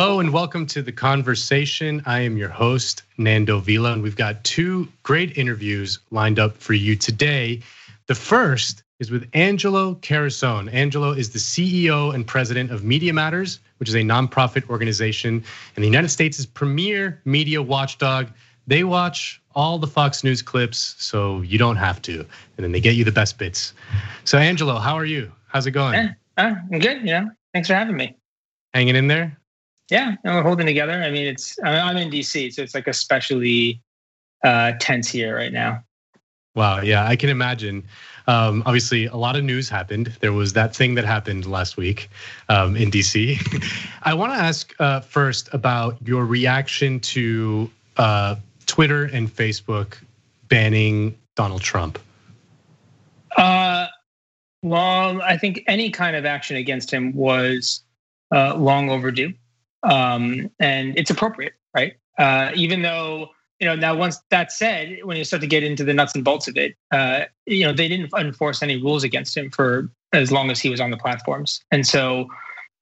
Hello and welcome to the conversation. I am your host, Nando Vila, and we've got two great interviews lined up for you today. The first is with Angelo Carusone. Angelo is the CEO and president of Media Matters, which is a nonprofit organization and the United States' premier media watchdog. They watch all the Fox News clips, so you don't have to, and then they get you the best bits. So, Angelo, how are you? How's it going? Uh, I'm good. You know, thanks for having me. Hanging in there. Yeah, and we're holding together. I mean, it's I'm in DC, so it's like especially uh, tense here right now. Wow, yeah, I can imagine. Um, obviously, a lot of news happened. There was that thing that happened last week um, in DC. I want to ask uh, first about your reaction to uh, Twitter and Facebook banning Donald Trump. Uh, well, I think any kind of action against him was uh, long overdue um, and it's appropriate, right? Uh, even though you know now once that said, when you start to get into the nuts and bolts of it, uh, you know they didn't enforce any rules against him for as long as he was on the platforms, and so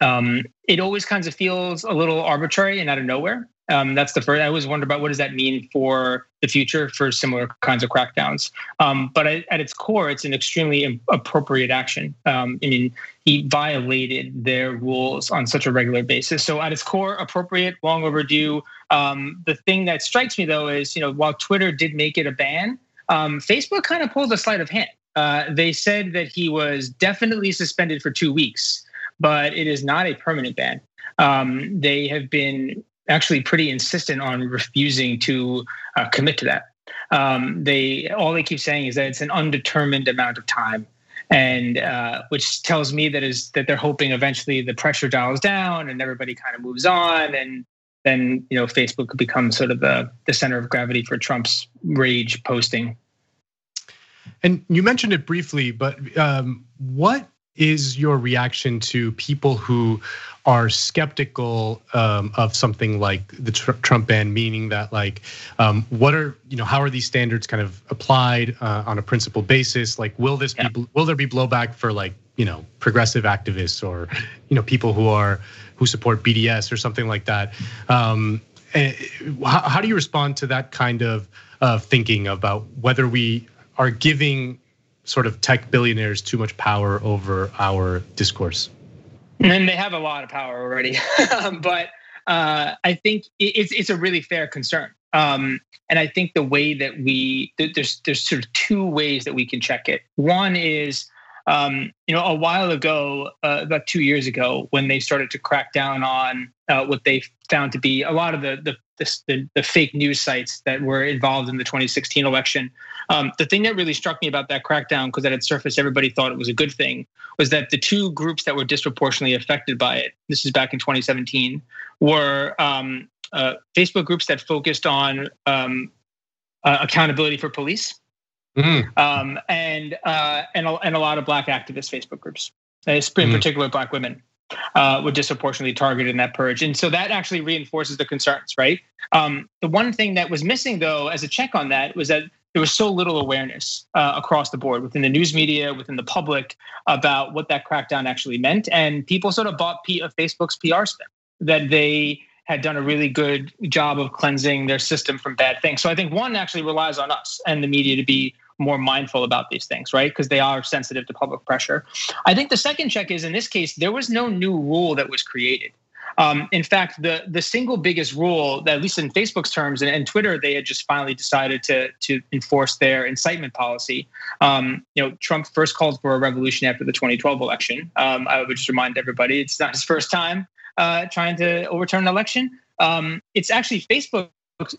um, it always kind of feels a little arbitrary and out of nowhere. Um, that's the first. I always wonder about what does that mean for the future for similar kinds of crackdowns. Um, but at its core, it's an extremely appropriate action. Um, I mean, he violated their rules on such a regular basis. So at its core, appropriate, long overdue. Um, the thing that strikes me though is, you know, while Twitter did make it a ban, um, Facebook kind of pulled a sleight of hand. Uh, they said that he was definitely suspended for two weeks, but it is not a permanent ban. Um, they have been actually pretty insistent on refusing to uh, commit to that. Um, they all they keep saying is that it's an undetermined amount of time, and uh, which tells me that is that they're hoping eventually the pressure dials down and everybody kind of moves on, and then you know Facebook could become sort of the the center of gravity for Trump's rage posting. And you mentioned it briefly, but um, what is your reaction to people who are skeptical um, of something like the Trump ban, meaning that like, um, what are you know how are these standards kind of applied uh, on a principle basis? Like, will this yeah. be will there be blowback for like you know progressive activists or you know people who are who support BDS or something like that? Um, eh, how, how do you respond to that kind of uh, thinking about whether we are giving sort of tech billionaires too much power over our discourse? And they have a lot of power already, but uh, I think it's it's a really fair concern. Um, and I think the way that we there's there's sort of two ways that we can check it. One is um, you know, a while ago, uh, about two years ago, when they started to crack down on uh, what they found to be a lot of the the, the the, fake news sites that were involved in the 2016 election. Um, the thing that really struck me about that crackdown, because at its surface everybody thought it was a good thing, was that the two groups that were disproportionately affected by it, this is back in 2017, were um, uh, Facebook groups that focused on um, uh, accountability for police Mm-hmm. Um, and uh, and a, and a lot of black activist Facebook groups, in mm-hmm. particular black women, uh, were disproportionately targeted in that purge, and so that actually reinforces the concerns, right? Um, the one thing that was missing, though, as a check on that, was that there was so little awareness uh, across the board within the news media, within the public, about what that crackdown actually meant, and people sort of bought P- of Facebook's PR spin that they had done a really good job of cleansing their system from bad things. So I think one actually relies on us and the media to be more mindful about these things, right? Because they are sensitive to public pressure. I think the second check is in this case, there was no new rule that was created. Um, in fact, the the single biggest rule, at least in Facebook's terms and, and, Twitter, they had just finally decided to to enforce their incitement policy. Um, you know, Trump first called for a revolution after the 2012 election. Um, I would just remind everybody, it's not his first time uh, trying to overturn an election. Um, it's actually Facebook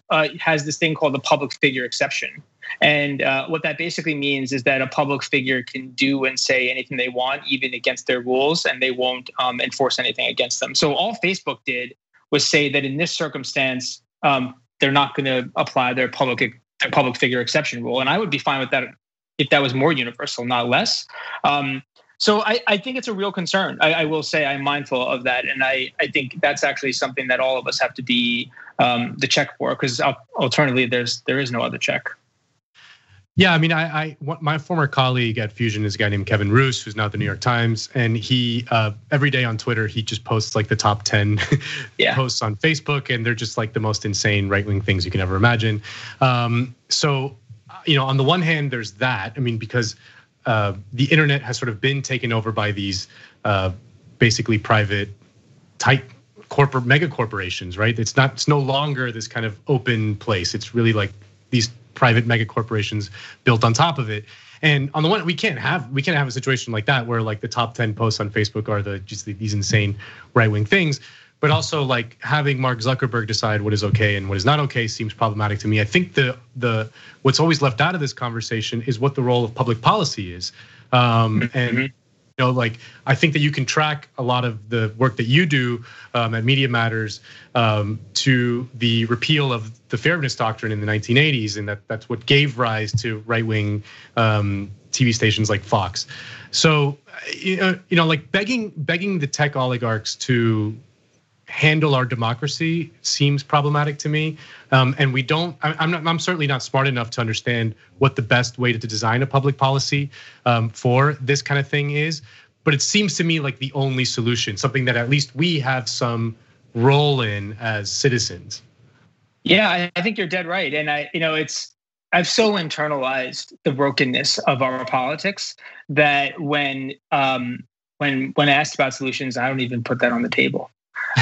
uh, has this thing called the public figure exception. And uh, what that basically means is that a public figure can do and say anything they want, even against their rules, and they won't um, enforce anything against them. So all Facebook did was say that in this circumstance, um, they're not going to apply their public their public figure exception rule. And I would be fine with that if that was more universal, not less. Um, so I, I, think it's a real concern. I, I, will say I'm mindful of that, and I, I think that's actually something that all of us have to be um, the check for, because alternatively, there's there is no other check. Yeah, I mean, I, I my former colleague at Fusion is a guy named Kevin Roose, who's now at the New York Times, and he uh, every day on Twitter he just posts like the top ten yeah. posts on Facebook, and they're just like the most insane right wing things you can ever imagine. Um, so, you know, on the one hand, there's that. I mean, because uh, the internet has sort of been taken over by these uh, basically private tight corporate mega corporations, right? It's not. It's no longer this kind of open place. It's really like these private mega corporations built on top of it. And on the one, we can't have we can't have a situation like that where like the top ten posts on Facebook are the just these insane right wing things. But also like having Mark Zuckerberg decide what is okay and what is not okay seems problematic to me. I think the the what's always left out of this conversation is what the role of public policy is. Um, and mm-hmm know, like I think that you can track a lot of the work that you do um, at Media Matters um, to the repeal of the fairness doctrine in the 1980s, and that that's what gave rise to right-wing um, TV stations like Fox. So, you know, like begging begging the tech oligarchs to handle our democracy seems problematic to me. Um, and we don't. I'm not. I'm certainly not smart enough to understand what the best way to design a public policy um, for this kind of thing is. But it seems to me like the only solution, something that at least we have some role in as citizens. Yeah, I think you're dead right, and I, you know, it's I've so internalized the brokenness of our politics that when um, when when asked about solutions, I don't even put that on the table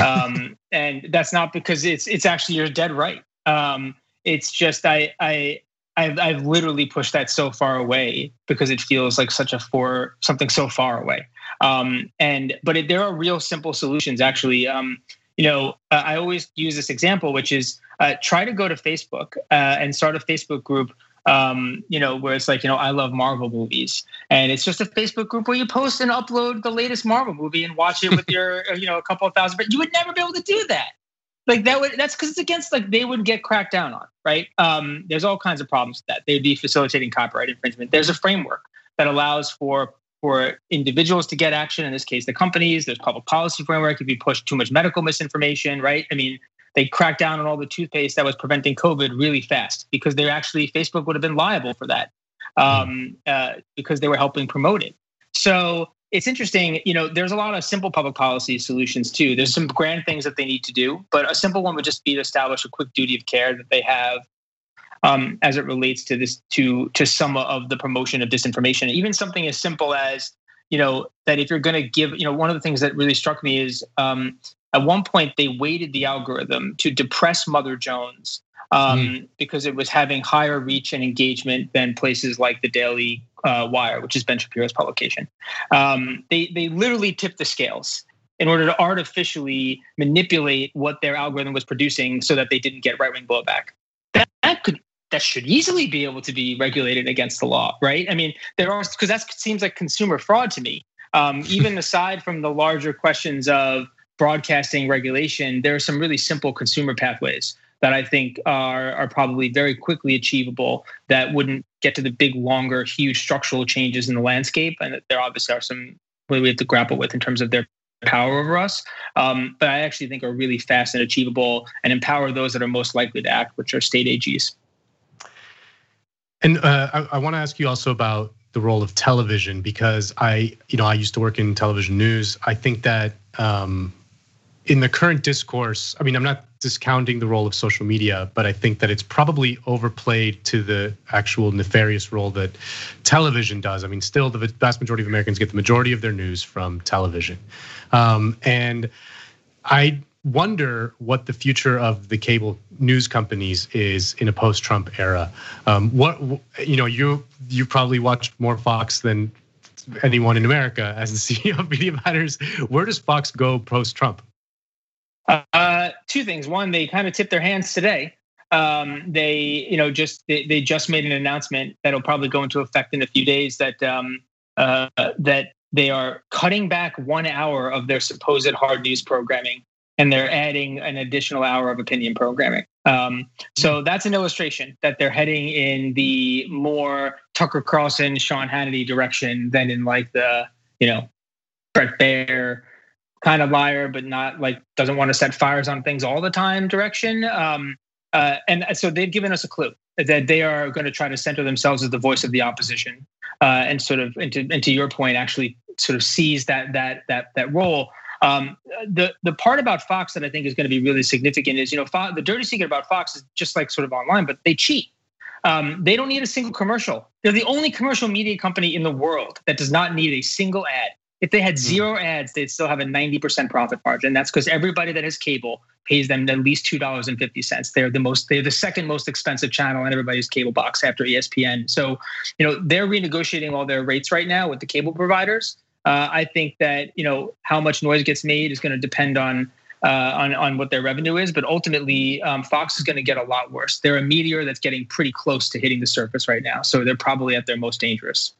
um, and that's not because it's it's actually you're dead right. Um, it's just I I I've, I've literally pushed that so far away because it feels like such a for something so far away. Um, and but it, there are real simple solutions actually. Um, you know, uh, I always use this example, which is uh, try to go to Facebook uh, and start a Facebook group um, you know, where it's like, you know, I love Marvel movies. And it's just a Facebook group where you post and upload the latest Marvel movie and watch it with your, uh, you know, a couple of thousand, but you would never be able to do that. Like that would that's because it's against like they would get cracked down on, right? Um, there's all kinds of problems with that. They'd be facilitating copyright infringement. There's a framework that allows for for individuals to get action. In this case, the companies. There's public policy framework. If you push too much medical misinformation, right? I mean, they cracked down on all the toothpaste that was preventing COVID really fast because they actually Facebook would have been liable for that um, uh, because they were helping promote it. So it's interesting. You know, there's a lot of simple public policy solutions too. There's some grand things that they need to do, but a simple one would just be to establish a quick duty of care that they have um, as it relates to this to to some of the promotion of disinformation. Even something as simple as you know that if you're going to give, you know, one of the things that really struck me is um, at one point, they weighted the algorithm to depress Mother Jones um, mm. because it was having higher reach and engagement than places like the Daily uh, Wire, which is Ben Shapiro's publication. Um, they they literally tipped the scales in order to artificially manipulate what their algorithm was producing so that they didn't get right wing blowback. That, that could that should easily be able to be regulated against the law, right? I mean, there are because that seems like consumer fraud to me. Um, even aside from the larger questions of broadcasting regulation, there are some really simple consumer pathways that I think are are probably very quickly achievable that wouldn't get to the big, longer, huge structural changes in the landscape. And there obviously are some we have to grapple with in terms of their power over us. Um, but I actually think are really fast and achievable and empower those that are most likely to act, which are state AGs. And uh, I, I want to ask you also about the role of television because I, you know, I used to work in television news. I think that um, in the current discourse, I mean, I'm not discounting the role of social media, but I think that it's probably overplayed to the actual nefarious role that television does. I mean, still, the vast majority of Americans get the majority of their news from television. Um, and I wonder what the future of the cable news companies is in a post-Trump era. Um, what you know, you you probably watched more Fox than anyone in America as the CEO of Media Matters. Where does Fox go post-Trump? Uh, two things. One, they kind of tipped their hands today. Um, they, you know, just they, they, just made an announcement that'll probably go into effect in a few days that um, uh, that they are cutting back one hour of their supposed hard news programming and they're adding an additional hour of opinion programming. Um, so that's an illustration that they're heading in the more Tucker Carlson, Sean Hannity direction than in like the you know Bret Baier kind of liar, but not like doesn't want to set fires on things all the time direction. Um, uh, and so they've given us a clue that they are going to try to center themselves as the voice of the opposition, uh, and sort of, and to, and to your point, actually sort of seize that that that that role. Um, the the part about Fox that I think is going to be really significant is you know Fox, the dirty secret about Fox is just like sort of online, but they cheat. Um, they don't need a single commercial. They're the only commercial media company in the world that does not need a single ad. If they had hmm. zero ads, they'd still have a 90% profit margin. That's because everybody that has cable pays them at least two dollars and fifty cents. They're the most, they're the second most expensive channel in everybody's cable box after ESPN. So, you know, they're renegotiating all their rates right now with the cable providers. Uh, I think that you know how much noise gets made is going to depend on uh, on on what their revenue is, but ultimately um, Fox is going to get a lot worse. They're a meteor that's getting pretty close to hitting the surface right now, so they're probably at their most dangerous.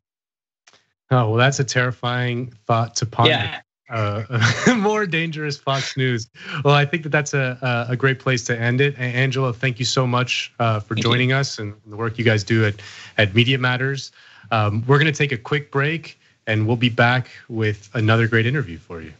Oh well, that's a terrifying thought to ponder. Yeah. Uh, more dangerous Fox News. Well, I think that that's a a great place to end it. Angelo. thank you so much uh, for thank joining you. us and the work you guys do at at Media Matters. Um, we're going to take a quick break and we'll be back with another great interview for you.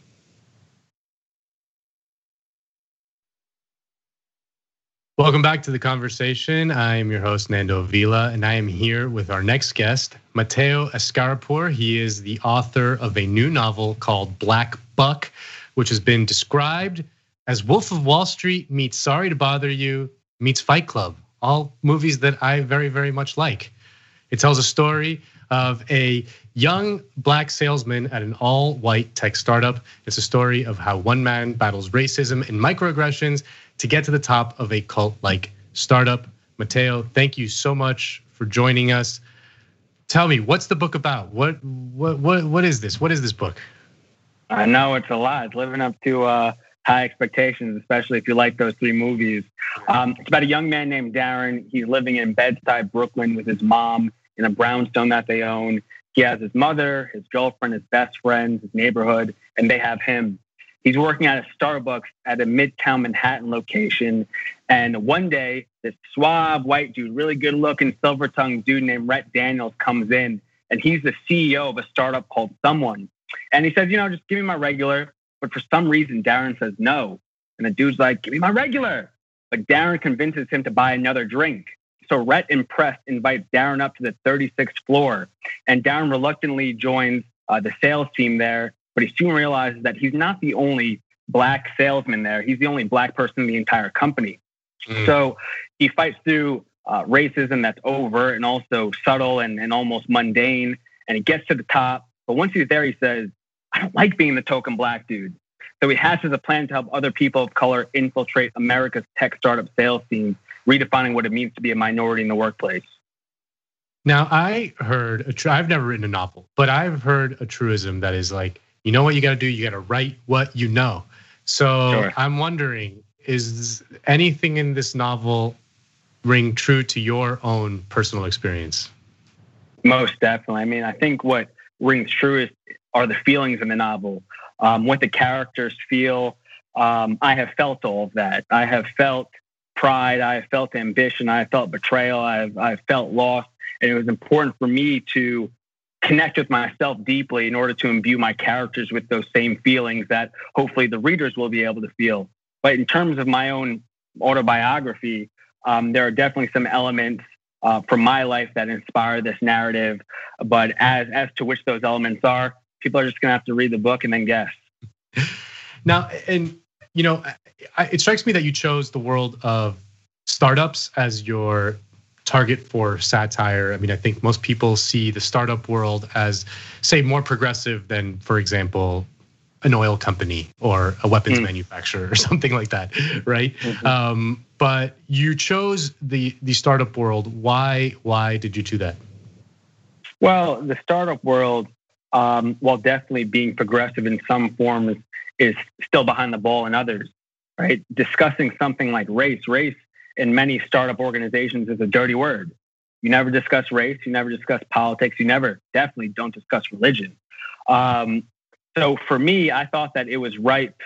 Welcome back to the conversation. I am your host, Nando Vila, and I am here with our next guest, Mateo Askaripour. He is the author of a new novel called Black Buck, which has been described as Wolf of Wall Street meets Sorry to Bother You meets Fight Club, all movies that I very, very much like. It tells a story of a young black salesman at an all white tech startup. It's a story of how one man battles racism and microaggressions to get to the top of a cult like startup. Mateo, thank you so much for joining us. Tell me, what's the book about? What what what what is this? What is this book? I know it's a lot. It's living up to uh, high expectations, especially if you like those three movies. Um, it's about a young man named Darren. He's living in Bed-Stuy, Brooklyn, with his mom in a brownstone that they own. He has his mother, his girlfriend, his best friend, his neighborhood, and they have him. He's working at a Starbucks at a Midtown Manhattan location. And one day, this suave white dude, really good looking, silver tongued dude named Rhett Daniels comes in, and he's the CEO of a startup called Someone. And he says, You know, just give me my regular. But for some reason, Darren says no. And the dude's like, Give me my regular. But Darren convinces him to buy another drink. So Rhett, impressed, invites Darren up to the 36th floor, and Darren reluctantly joins uh, the sales team there. But he soon realizes that he's not the only black salesman there. He's the only black person in the entire company. Mm. So he fights through uh, racism that's overt and also subtle and, and almost mundane. And he gets to the top. But once he's there, he says, I don't like being the token black dude. So he hatches a plan to help other people of color infiltrate America's tech startup sales team redefining what it means to be a minority in the workplace. Now, I heard, a tr- I've never written a novel, but I've heard a truism that is like, you know what you got to do? You got to write what you know. So sure. I'm wondering, is anything in this novel ring true to your own personal experience? Most definitely. I mean, I think what rings true is are the feelings in the novel, um, what the characters feel. Um, I have felt all of that. I have felt pride. I have felt ambition. I have felt betrayal. I, I felt lost. And it was important for me to connect with myself deeply in order to imbue my characters with those same feelings that hopefully the readers will be able to feel. But in terms of my own autobiography, um, there are definitely some elements uh, from my life that inspire this narrative. But as as to which those elements are, people are just going to have to read the book and then guess. Now, and you know, it strikes me that you chose the world of startups as your target for satire. I mean, I think most people see the startup world as, say, more progressive than, for example, an oil company or a weapons mm. manufacturer or something like that, right? Mm-hmm. Um, but you chose the the startup world. Why? Why did you do that? Well, the startup world, um, while definitely being progressive in some forms, is still behind the ball in others, right? Discussing something like race, race in many startup organizations is a dirty word. You never discuss race, you never discuss politics, you never definitely don't discuss religion. Um, so for me, I thought that it was ripe.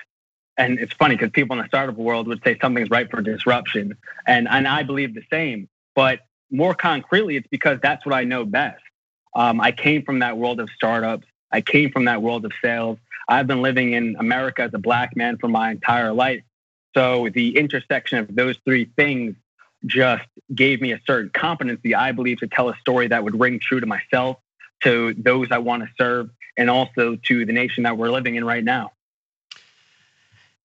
And it's funny because people in the startup world would say something's ripe for disruption. And, and I believe the same. But more concretely, it's because that's what I know best. Um, I came from that world of startups. I came from that world of sales. I've been living in America as a black man for my entire life. So the intersection of those three things just gave me a certain competency, I believe, to tell a story that would ring true to myself, to those I want to serve, and also to the nation that we're living in right now.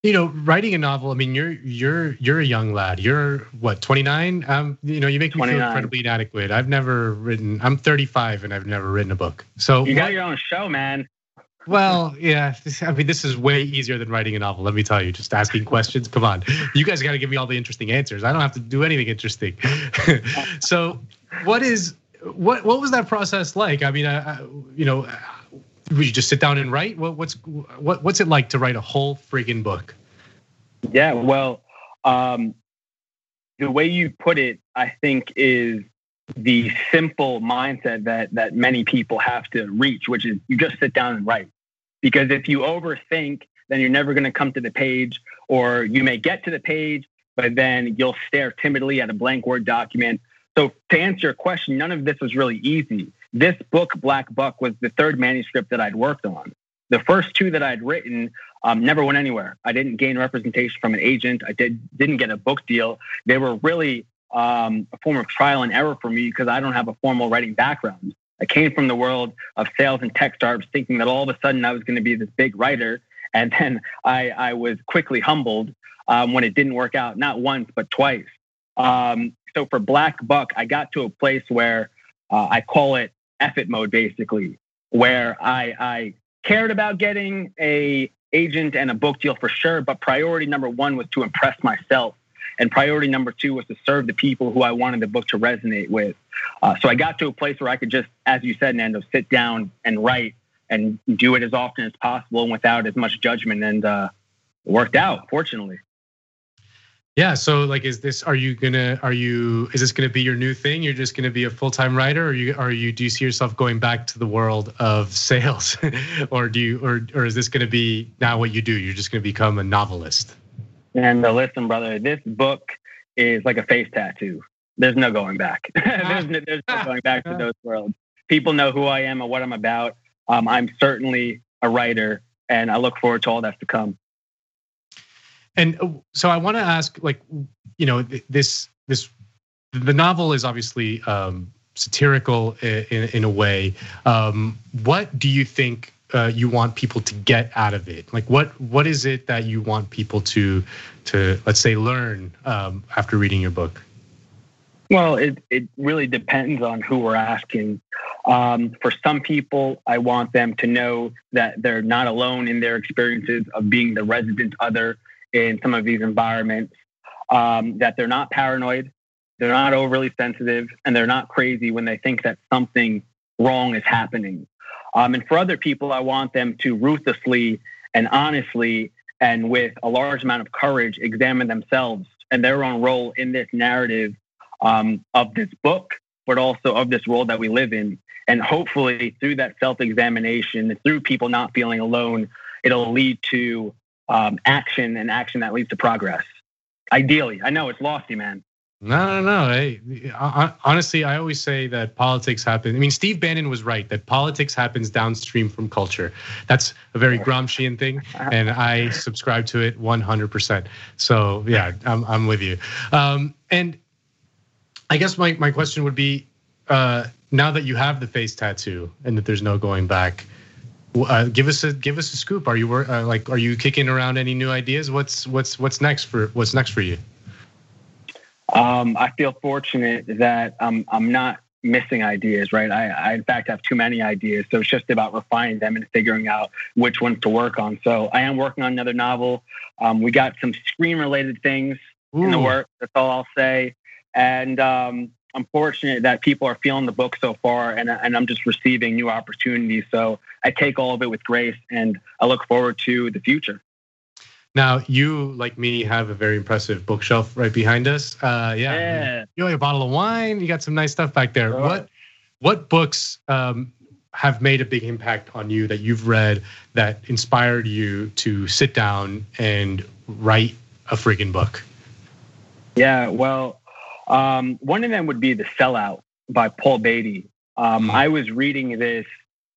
You know, writing a novel. I mean, you're you're you're a young lad. You're what, 29? Um, you know, you make me 29. feel incredibly inadequate. I've never written. I'm 35 and I've never written a book. So you got what, your own show, man. Well, yeah. I mean, this is way easier than writing a novel. Let me tell you. Just asking questions. Come on, you guys got to give me all the interesting answers. I don't have to do anything interesting. so, what is what what was that process like? I mean, I, you know, would you just sit down and write? What, what's what, what's it like to write a whole freaking book? Yeah, well, um, the way you put it, I think, is the simple mindset that that many people have to reach, which is you just sit down and write. Because if you overthink, then you're never going to come to the page, or you may get to the page, but then you'll stare timidly at a blank Word document. So to answer your question, none of this was really easy. This book, Black Buck, was the third manuscript that I'd worked on. The first two that I'd written um, never went anywhere. I didn't gain representation from an agent. I did didn't get a book deal. They were really um, a form of trial and error for me because I don't have a formal writing background. I came from the world of sales and tech startups, thinking that all of a sudden I was going to be this big writer, and then I, I was quickly humbled um, when it didn't work out, not once but twice. Um, so for Black Buck, I got to a place where uh, I call it effort mode, basically, where I, I cared about getting a agent and a book deal for sure, but priority number one was to impress myself. And priority number two was to serve the people who I wanted the book to resonate with. Uh, so I got to a place where I could just, as you said, Nando, sit down and write and do it as often as possible and without as much judgment. And uh, it worked out, fortunately. Yeah. So like, is this, are you gonna, are you, is this gonna be your new thing? You're just gonna be a full-time writer or you, are you, do you see yourself going back to the world of sales or do you, or, or is this gonna be now what you do? You're just gonna become a novelist? And uh, listen, brother, this book is like a face tattoo. There's no going back. there's, no, there's no going back to those worlds. People know who I am and what I'm about. Um, I'm certainly a writer, and I look forward to all that's to come. And uh, so I want to ask, like, you know, this this the novel is obviously um, satirical in, in a way. Um, what do you think uh, you want people to get out of it? Like, what what is it that you want people to to let's say learn um, after reading your book? Well, it it really depends on who we're asking. Um, for some people, I want them to know that they're not alone in their experiences of being the resident other in some of these environments. Um, that they're not paranoid, they're not overly sensitive, and they're not crazy when they think that something wrong is happening. Um, and for other people, I want them to ruthlessly and honestly and with a large amount of courage examine themselves and their own role in this narrative um, of this book, but also of this world that we live in. And hopefully, through that self examination, through people not feeling alone, it'll lead to um, action and action that leads to progress. Ideally, I know it's lofty, man. No, no, no. Honestly, I always say that politics happens. I mean, Steve Bannon was right that politics happens downstream from culture. That's a very Gramscian thing, and I subscribe to it 100%. So yeah, I'm I'm with you. Um, and I guess my my question would be, uh, now that you have the face tattoo and that there's no going back, uh, give us a give us a scoop. Are you uh, like are you kicking around any new ideas? What's what's what's next for what's next for you? Um, I feel fortunate that I'm I'm not missing ideas, right? I, I in fact have too many ideas, so it's just about refining them and figuring out which ones to work on. So I am working on another novel. Um, we got some screen related things Ooh. in the work. That's all I'll say. And um, I'm fortunate that people are feeling the book so far, and and I'm just receiving new opportunities. So I take all of it with grace, and I look forward to the future. Now you, like me, have a very impressive bookshelf right behind us. Uh, yeah, yeah. you know, a bottle of wine. You got some nice stuff back there. Sure. What what books um, have made a big impact on you that you've read that inspired you to sit down and write a freaking book? Yeah, well, um, one of them would be The Sellout by Paul Beatty. Um, mm-hmm. I was reading this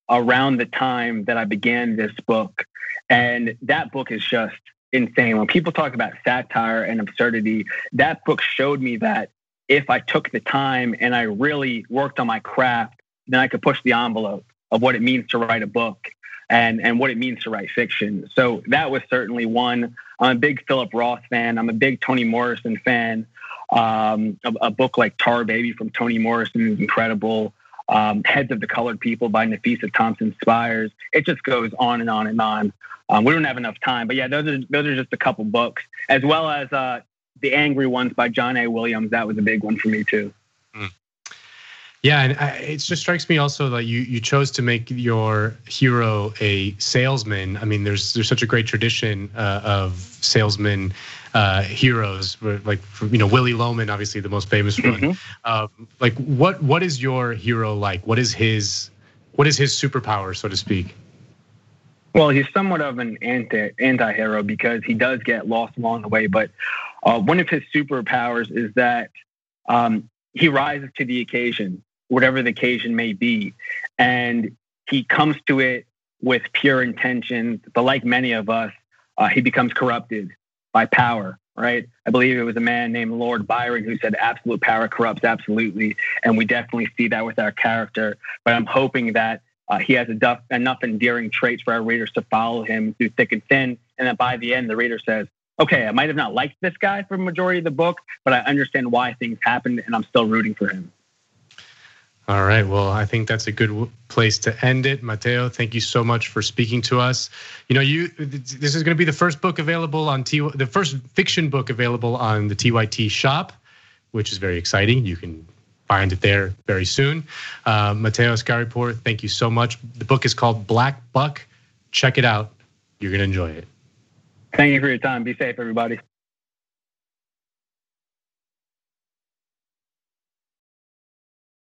around the time that I began this book, and that book is just insane. When people talk about satire and absurdity, that book showed me that if I took the time and I really worked on my craft, then I could push the envelope of what it means to write a book and, and what it means to write fiction. So that was certainly one. I'm a big Philip Roth fan. I'm a big Toni Morrison fan. Um, a, a, book like Tar Baby from Toni Morrison is incredible. Um, Heads of the Colored People by Nafissa Thompson Spires. It just goes on and on and on. Um, we don't have enough time, but yeah, those are those are just a couple books, as well as uh, the Angry Ones by John A. Williams. That was a big one for me too. Yeah, and I, it just strikes me also that you you chose to make your hero a salesman. I mean, there's there's such a great tradition uh, of salesman uh, heroes, like you know Willy Loman, obviously the most famous one. Mm-hmm. Um, like, what what is your hero like? What is his what is his superpower, so to speak? Well, he's somewhat of an anti anti hero because he does get lost along the way. But uh, one of his superpowers is that um, he rises to the occasion, whatever the occasion may be, and he comes to it with pure intention. But like many of us, uh, he becomes corrupted by power. Right? I believe it was a man named Lord Byron who said, "Absolute power corrupts absolutely," and we definitely see that with our character. But I'm hoping that uh, he has enough, endearing traits for our readers to follow him through thick and thin. And then by the end, the reader says, okay, I might have not liked this guy for the majority of the book, but I understand why things happened and I'm still rooting for him. All right. Well, I think that's a good place to end it. Mateo, thank you so much for speaking to us. You know, you this is going to be the first book available on T the first fiction book available on the TYT shop, which is very exciting. You can find it there very soon. Uh, Mateo Askaripour, thank you so much. The book is called Black Buck. Check it out. You're going to enjoy it. Thank you for your time. Be safe, everybody.